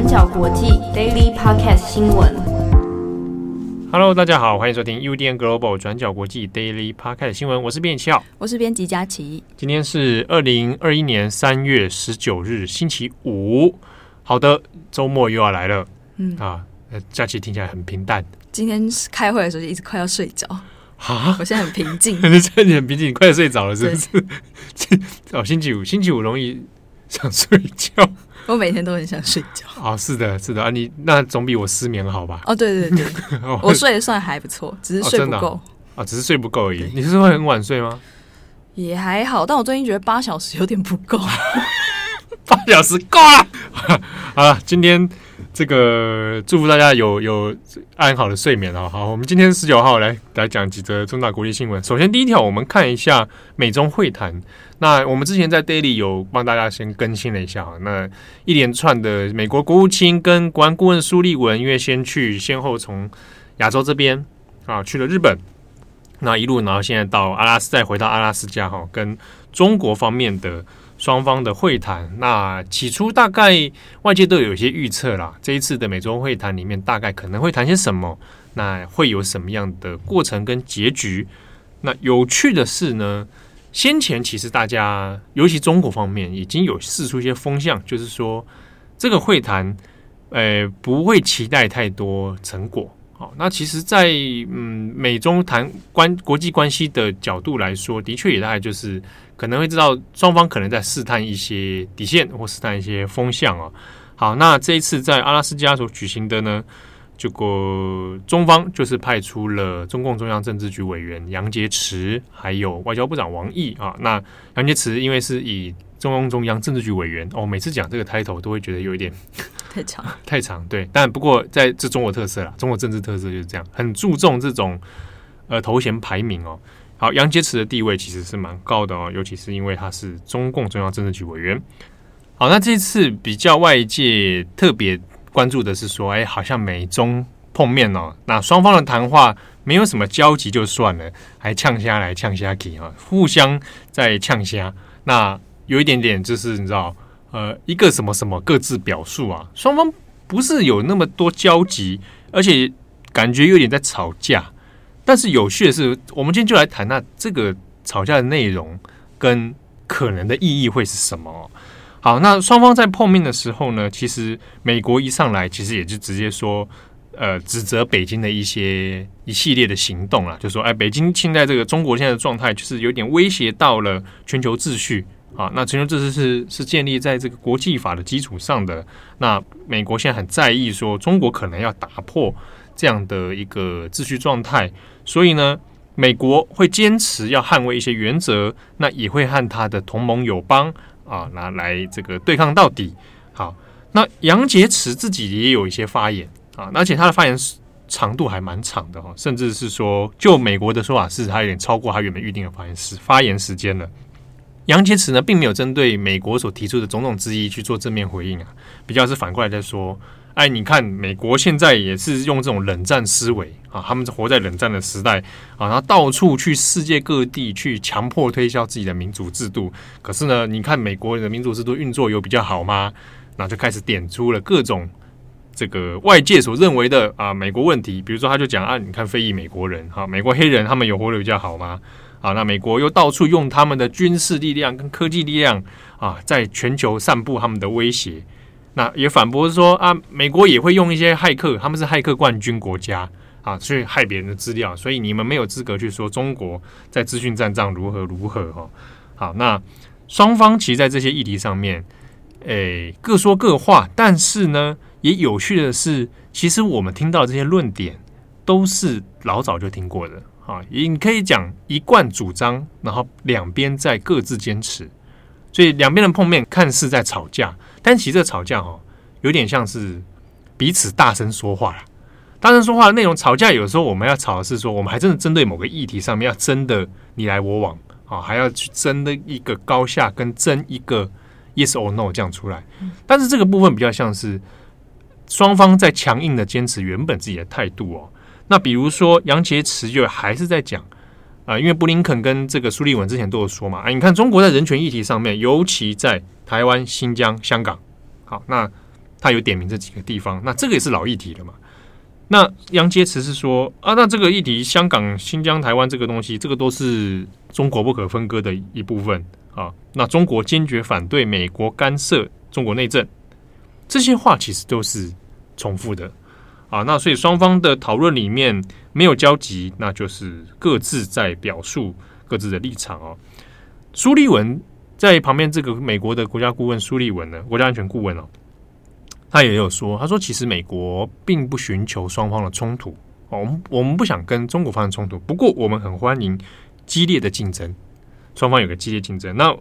转角国际 Daily Podcast 新闻。Hello，大家好，欢迎收听 UDN Global 转角国际 Daily Podcast 新闻。我是编辑七号，我是编辑佳琪。今天是二零二一年三月十九日，星期五。好的，周末又要来了。嗯啊，佳琪听起来很平淡。今天开会的时候就一直快要睡着。啊！我现在很平静，你现在很平静，你快睡着了是不是？哦，星期五，星期五容易想睡觉。我每天都很想睡觉。哦，是的，是的啊，你那总比我失眠好吧？哦，对对对，我睡得算还不错，只是睡不够。啊、哦，只是睡不够而已。你是会很晚睡吗？也还好，但我最近觉得八小时有点不够。八小时够了。好了，今天。这个祝福大家有有安好的睡眠哦。好，我们今天十九号来来讲几则重大国际新闻。首先，第一条，我们看一下美中会谈。那我们之前在 Daily 有帮大家先更新了一下哈。那一连串的美国国务卿跟国安顾问苏利文，因为先去先后从亚洲这边啊去了日本，那一路然后现在到阿拉斯，再回到阿拉斯加哈，跟中国方面的。双方的会谈，那起初大概外界都有一些预测啦。这一次的美中会谈里面，大概可能会谈些什么？那会有什么样的过程跟结局？那有趣的是呢，先前其实大家，尤其中国方面，已经有试出一些风向，就是说这个会谈，呃，不会期待太多成果。好，那其实在，嗯美中谈关国际关系的角度来说，的确也大概就是。可能会知道双方可能在试探一些底线或试探一些风向啊。好，那这一次在阿拉斯加所举行的呢，这个中方就是派出了中共中央政治局委员杨洁篪，还有外交部长王毅啊。那杨洁篪因为是以中共中央政治局委员哦，每次讲这个 title 都会觉得有一点 太长 太长。对，但不过在这中国特色啦，中国政治特色就是这样，很注重这种呃头衔排名哦。好，杨洁篪的地位其实是蛮高的哦，尤其是因为他是中共中央政治局委员。好，那这次比较外界特别关注的是说，哎，好像美中碰面哦，那双方的谈话没有什么交集就算了，还呛虾来呛虾去啊，互相在呛虾。那有一点点就是你知道，呃，一个什么什么各自表述啊，双方不是有那么多交集，而且感觉有点在吵架。但是有趣的是，我们今天就来谈那这个吵架的内容跟可能的意义会是什么？好，那双方在碰面的时候呢，其实美国一上来，其实也就直接说，呃，指责北京的一些一系列的行动啊，就说，哎，北京现在这个中国现在的状态，就是有点威胁到了全球秩序啊。那全球秩序是是建立在这个国际法的基础上的。那美国现在很在意说，中国可能要打破这样的一个秩序状态。所以呢，美国会坚持要捍卫一些原则，那也会和他的同盟友邦啊，拿来这个对抗到底。好，那杨洁篪自己也有一些发言啊，而且他的发言长度还蛮长的哈，甚至是说，就美国的说法是，他有点超过他原本预定的发言时发言时间了。杨洁篪呢，并没有针对美国所提出的种种质疑去做正面回应啊，比较是反过来在说。哎，你看，美国现在也是用这种冷战思维啊，他们活在冷战的时代啊，然后到处去世界各地去强迫推销自己的民主制度。可是呢，你看美国的民主制度运作有比较好吗？那就开始点出了各种这个外界所认为的啊美国问题，比如说他就讲啊，你看非裔美国人哈、啊，美国黑人他们有活得比较好吗？啊，那美国又到处用他们的军事力量跟科技力量啊，在全球散布他们的威胁。那也反驳说啊，美国也会用一些骇客，他们是骇客冠军国家啊，去害别人的资料，所以你们没有资格去说中国在资讯战上如何如何哈。好，那双方其实在这些议题上面，诶，各说各话，但是呢，也有趣的是，其实我们听到这些论点都是老早就听过的啊，你可以讲一贯主张，然后两边在各自坚持。所以两边的碰面看似在吵架，但其实这吵架哦，有点像是彼此大声说话了。大声说话的内容，吵架有时候我们要吵的是说，我们还真的针对某个议题上面要争的你来我往啊，还要去争的一个高下，跟争一个 yes or no 这样出来。但是这个部分比较像是双方在强硬的坚持原本自己的态度哦。那比如说杨洁篪就还是在讲。啊，因为布林肯跟这个苏利文之前都有说嘛，啊，你看中国在人权议题上面，尤其在台湾、新疆、香港，好，那他有点名这几个地方，那这个也是老议题了嘛。那杨洁篪是说啊，那这个议题，香港、新疆、台湾这个东西，这个都是中国不可分割的一部分啊。那中国坚决反对美国干涉中国内政，这些话其实都是重复的啊。那所以双方的讨论里面没有交集，那就是各自在表述各自的立场哦。苏立文在旁边，这个美国的国家顾问苏立文呢，国家安全顾问哦。他也有说，他说其实美国并不寻求双方的冲突哦，我们我们不想跟中国发生冲突，不过我们很欢迎激烈的竞争，双方有个激烈竞争。那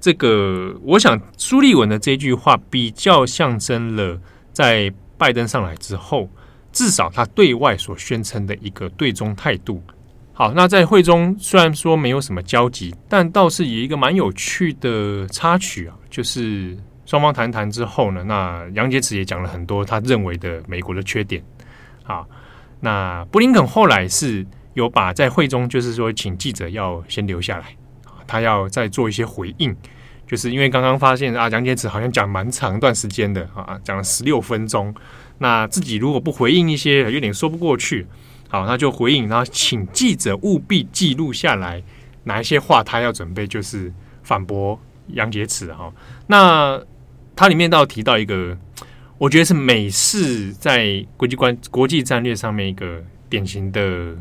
这个，我想苏利文的这句话比较象征了在拜登上来之后，至少他对外所宣称的一个对中态度。好，那在会中虽然说没有什么交集，但倒是有一个蛮有趣的插曲啊，就是。双方谈谈之后呢，那杨洁篪也讲了很多他认为的美国的缺点。好，那布林肯后来是有把在会中，就是说请记者要先留下来，他要再做一些回应，就是因为刚刚发现啊，杨洁篪好像讲蛮长一段时间的啊，讲了十六分钟，那自己如果不回应一些，有点说不过去。好，那就回应，然后请记者务必记录下来哪一些话他要准备，就是反驳杨洁篪哈。那它里面倒提到一个，我觉得是美式在国际关、国际战略上面一个典型的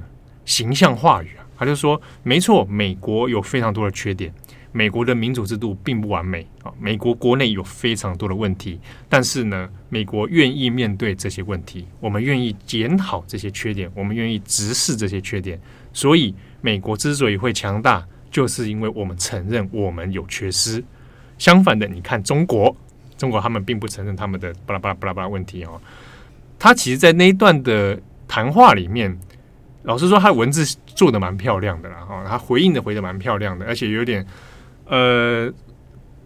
形象话语啊。他就说：“没错，美国有非常多的缺点，美国的民主制度并不完美啊，美国国内有非常多的问题。但是呢，美国愿意面对这些问题，我们愿意检讨这些缺点，我们愿意直视这些缺点。所以，美国之所以会强大，就是因为我们承认我们有缺失。相反的，你看中国。”中国他们并不承认他们的巴拉巴拉巴拉巴拉问题哦。他其实，在那一段的谈话里面，老实说，他文字做的蛮漂亮的啦。哈，他回应的回的蛮漂亮的，而且有点呃，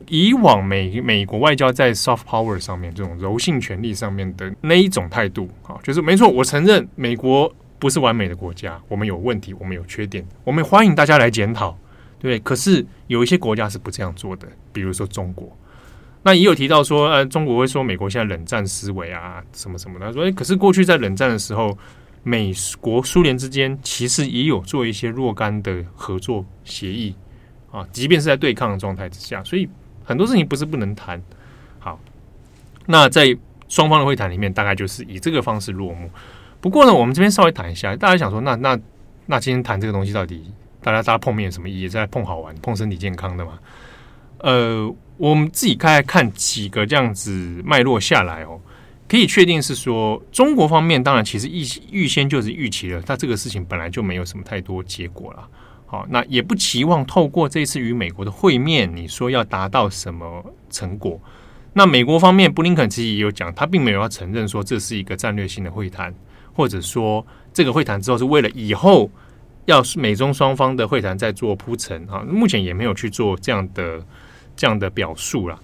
以往美美国外交在 soft power 上面这种柔性权力上面的那一种态度啊，就是没错，我承认美国不是完美的国家，我们有问题，我们有缺点，我们欢迎大家来检讨，对。可是有一些国家是不这样做的，比如说中国。那也有提到说，呃，中国会说美国现在冷战思维啊，什么什么的。他说，哎，可是过去在冷战的时候，美国、苏联之间其实也有做一些若干的合作协议啊，即便是在对抗的状态之下，所以很多事情不是不能谈。好，那在双方的会谈里面，大概就是以这个方式落幕。不过呢，我们这边稍微谈一下，大家想说，那那那今天谈这个东西，到底大家大家碰面什么意义？在碰好玩、碰身体健康的嘛？呃。我们自己看看几个这样子脉络下来哦，可以确定是说，中国方面当然其实预预先就是预期了，他这个事情本来就没有什么太多结果了。好，那也不期望透过这次与美国的会面，你说要达到什么成果？那美国方面，布林肯其实也有讲，他并没有要承认说这是一个战略性的会谈，或者说这个会谈之后是为了以后要美中双方的会谈再做铺陈啊。目前也没有去做这样的。这样的表述啦。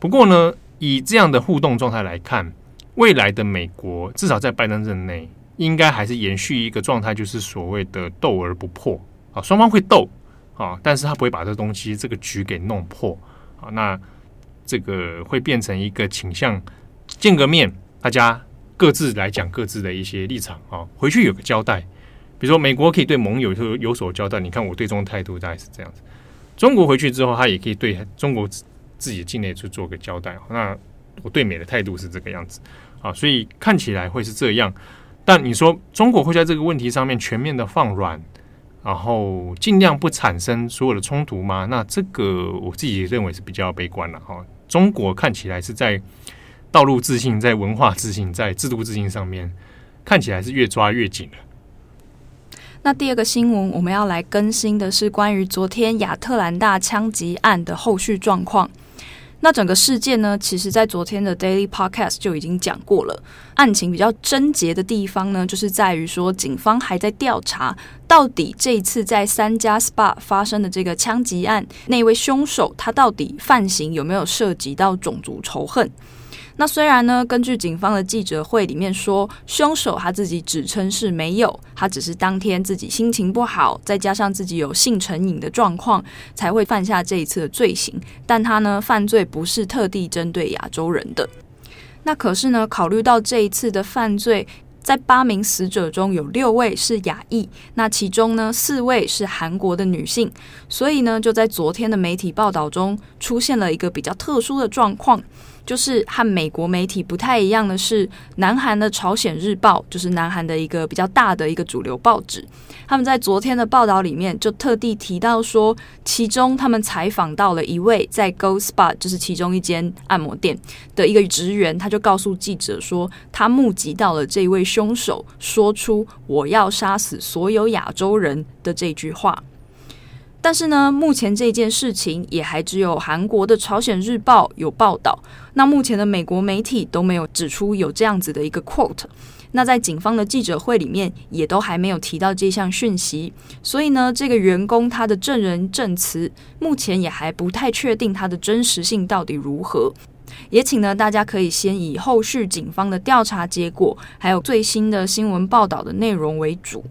不过呢，以这样的互动状态来看，未来的美国至少在拜登任内，应该还是延续一个状态，就是所谓的斗而不破啊。双方会斗啊，但是他不会把这东西这个局给弄破啊。那这个会变成一个倾向，见个面，大家各自来讲各自的一些立场啊，回去有个交代。比如说，美国可以对盟友有有所交代，你看我对中的态度大概是这样子。中国回去之后，他也可以对中国自己境内去做个交代。那我对美的态度是这个样子啊，所以看起来会是这样。但你说中国会在这个问题上面全面的放软，然后尽量不产生所有的冲突吗？那这个我自己认为是比较悲观了哈。中国看起来是在道路自信、在文化自信、在制度自信上面，看起来是越抓越紧了。那第二个新闻，我们要来更新的是关于昨天亚特兰大枪击案的后续状况。那整个事件呢，其实在昨天的 Daily Podcast 就已经讲过了。案情比较贞洁的地方呢，就是在于说，警方还在调查，到底这一次在三家 SPA 发生的这个枪击案，那位凶手他到底犯行有没有涉及到种族仇恨？那虽然呢，根据警方的记者会里面说，凶手他自己指称是没有，他只是当天自己心情不好，再加上自己有性成瘾的状况，才会犯下这一次的罪行。但他呢，犯罪不是特地针对亚洲人的。那可是呢，考虑到这一次的犯罪，在八名死者中有六位是亚裔，那其中呢四位是韩国的女性，所以呢，就在昨天的媒体报道中出现了一个比较特殊的状况。就是和美国媒体不太一样的是，南韩的《朝鲜日报》就是南韩的一个比较大的一个主流报纸，他们在昨天的报道里面就特地提到说，其中他们采访到了一位在 Go Spa，就是其中一间按摩店的一个职员，他就告诉记者说，他目击到了这位凶手说出“我要杀死所有亚洲人”的这句话。但是呢，目前这件事情也还只有韩国的《朝鲜日报》有报道。那目前的美国媒体都没有指出有这样子的一个 quote。那在警方的记者会里面，也都还没有提到这项讯息。所以呢，这个员工他的证人证词，目前也还不太确定他的真实性到底如何。也请呢，大家可以先以后续警方的调查结果，还有最新的新闻报道的内容为主。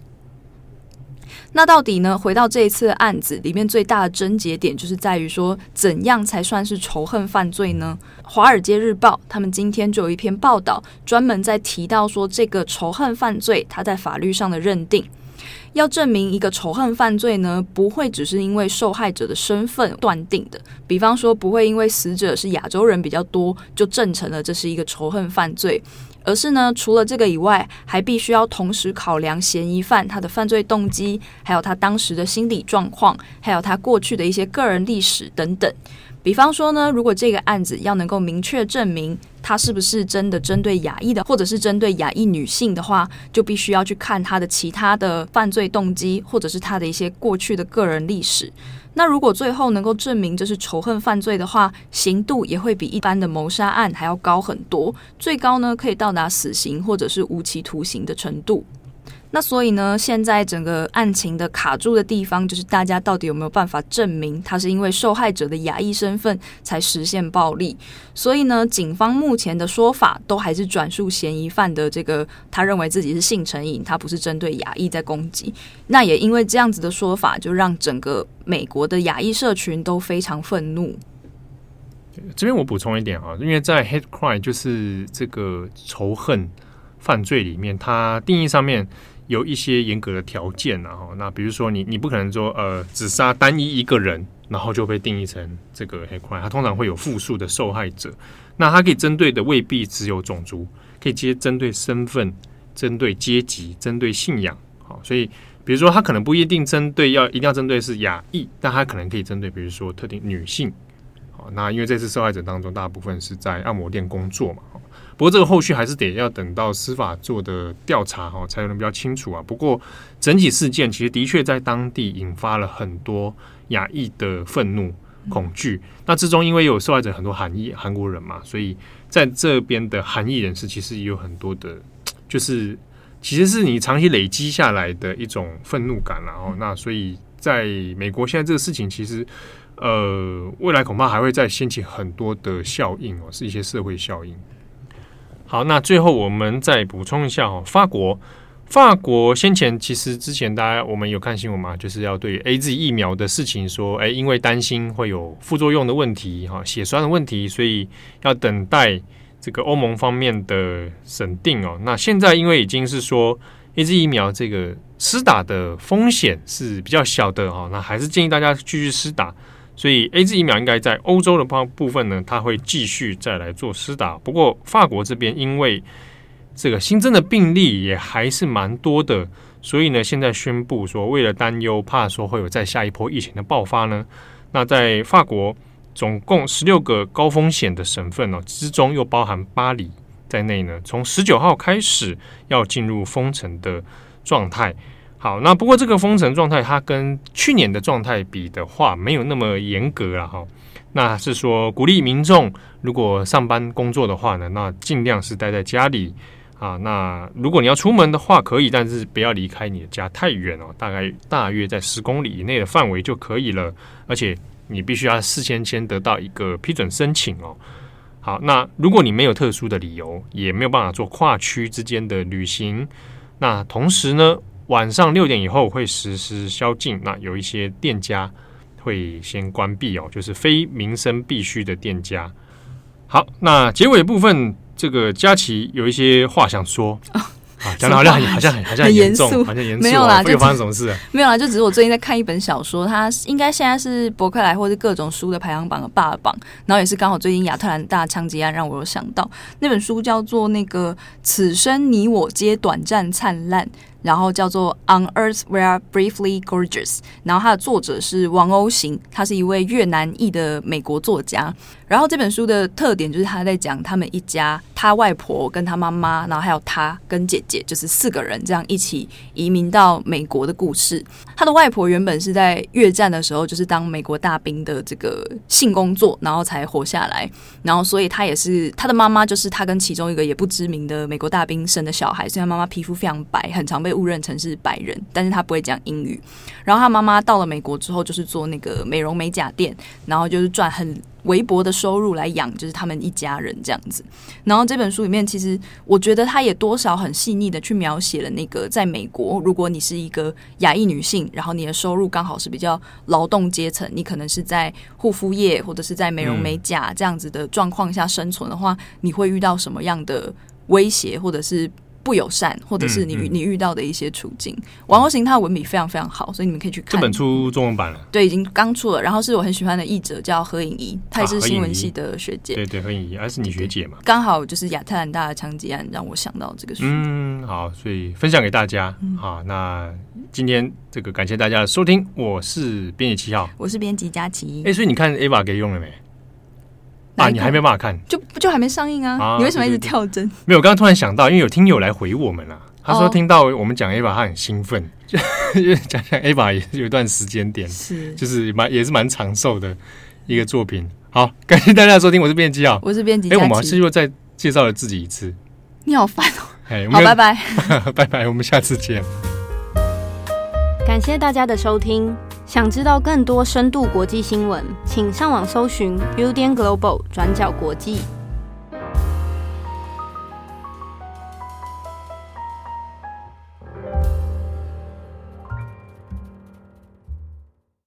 那到底呢？回到这一次的案子里面，最大的症结点就是在于说，怎样才算是仇恨犯罪呢？《华尔街日报》他们今天就有一篇报道，专门在提到说，这个仇恨犯罪它在法律上的认定，要证明一个仇恨犯罪呢，不会只是因为受害者的身份断定的。比方说，不会因为死者是亚洲人比较多，就证成了这是一个仇恨犯罪。而是呢，除了这个以外，还必须要同时考量嫌疑犯他的犯罪动机，还有他当时的心理状况，还有他过去的一些个人历史等等。比方说呢，如果这个案子要能够明确证明他是不是真的针对亚裔的，或者是针对亚裔女性的话，就必须要去看他的其他的犯罪动机，或者是他的一些过去的个人历史。那如果最后能够证明这是仇恨犯罪的话，刑度也会比一般的谋杀案还要高很多，最高呢可以到达死刑或者是无期徒刑的程度。那所以呢，现在整个案情的卡住的地方，就是大家到底有没有办法证明他是因为受害者的亚裔身份才实现暴力？所以呢，警方目前的说法都还是转述嫌疑犯的这个，他认为自己是性成瘾，他不是针对亚裔在攻击。那也因为这样子的说法，就让整个美国的亚裔社群都非常愤怒。这边我补充一点啊，因为在 hate crime 就是这个仇恨犯罪里面，它定义上面。有一些严格的条件，然后那比如说你你不可能说呃只杀单一一个人，然后就被定义成这个黑 crime，它通常会有复数的受害者，那它可以针对的未必只有种族，可以接针对身份、针对阶级、针对信仰，好，所以比如说它可能不一定针对要一定要针对是亚裔，但它可能可以针对比如说特定女性，好，那因为这次受害者当中大部分是在按摩店工作嘛。不过这个后续还是得要等到司法做的调查哈，才能比较清楚啊。不过整体事件其实的确在当地引发了很多亚裔的愤怒、恐惧。那之中因为有受害者很多韩裔韩国人嘛，所以在这边的韩裔人士其实也有很多的，就是其实是你长期累积下来的一种愤怒感。然后那所以在美国现在这个事情其实呃未来恐怕还会再掀起很多的效应哦，是一些社会效应。好，那最后我们再补充一下哦，法国，法国先前其实之前大家我们有看新闻嘛，就是要对 AZ 疫苗的事情说，哎，因为担心会有副作用的问题，哈，血栓的问题，所以要等待这个欧盟方面的审定哦。那现在因为已经是说 AZ 疫苗这个施打的风险是比较小的哈，那还是建议大家继续施打。所以 AZ 疫苗应该在欧洲的部部分呢，它会继续再来做施打。不过法国这边因为这个新增的病例也还是蛮多的，所以呢，现在宣布说，为了担忧怕说会有再下一波疫情的爆发呢，那在法国总共十六个高风险的省份哦之中，又包含巴黎在内呢，从十九号开始要进入封城的状态。好，那不过这个封城状态，它跟去年的状态比的话，没有那么严格了哈。那是说鼓励民众如果上班工作的话呢，那尽量是待在家里啊。那如果你要出门的话，可以，但是不要离开你的家太远哦，大概大约在十公里以内的范围就可以了。而且你必须要事先先得到一个批准申请哦。好，那如果你没有特殊的理由，也没有办法做跨区之间的旅行，那同时呢，晚上六点以后会实施宵禁，那有一些店家会先关闭哦，就是非民生必需的店家。好，那结尾部分这个佳琪有一些话想说。哦啊，讲的好像很 好像很好像很严重，好像严肃，没有啦，会发生什么事啊？没有啦，就只是我最近在看一本小说，它应该现在是博客来或者各种书的排行榜的霸榜，然后也是刚好最近亚特兰大枪击案让我有想到那本书叫做那个此生你我皆短暂灿烂。然后叫做《On Earth We Are Briefly Gorgeous》，然后它的作者是王鸥行，他是一位越南裔的美国作家。然后这本书的特点就是他在讲他们一家，他外婆跟他妈妈，然后还有他跟姐姐，就是四个人这样一起移民到美国的故事。他的外婆原本是在越战的时候，就是当美国大兵的这个性工作，然后才活下来。然后所以他也是他的妈妈，就是他跟其中一个也不知名的美国大兵生的小孩，所以他妈妈皮肤非常白，很常被误认成是白人，但是他不会讲英语。然后他妈妈到了美国之后，就是做那个美容美甲店，然后就是赚很微薄的收入来养，就是他们一家人这样子。然后这本书里面，其实我觉得他也多少很细腻的去描写了那个在美国，如果你是一个亚裔女性，然后你的收入刚好是比较劳动阶层，你可能是在护肤业或者是在美容美甲这样子的状况下生存的话，你会遇到什么样的威胁，或者是？不友善，或者是你、嗯嗯、你遇到的一些处境。王鸥行他的文笔非常非常好，所以你们可以去看。这本出中文版了，对，已经刚出了。然后是我很喜欢的译者叫何颖仪，她也是新闻系的学姐。啊、对对，何颖仪，还是你学姐嘛？刚好就是亚特兰大的枪击案让我想到这个书。嗯，好，所以分享给大家。嗯、好，那今天这个感谢大家的收听，我是编辑七号，我是编辑佳琪。哎，所以你看 Ava 给用了没？啊，你还没办法看，就就还没上映啊？啊你为什么一直跳针？没有，我刚刚突然想到，因为有听友来回我们了、啊，他说听到我们讲 Ava，他很兴奋，就因为讲讲 Ava 也有一段时间点，是就是蛮也是蛮长寿的一个作品。好，感谢大家的收听，我是编辑啊，我是编辑。哎，我们是又再介绍了自己一次，你好烦哦。哎，好，拜拜，拜拜，我们下次见。感谢大家的收听。想知道更多深度国际新闻，请上网搜寻 Udan Global 转角国际。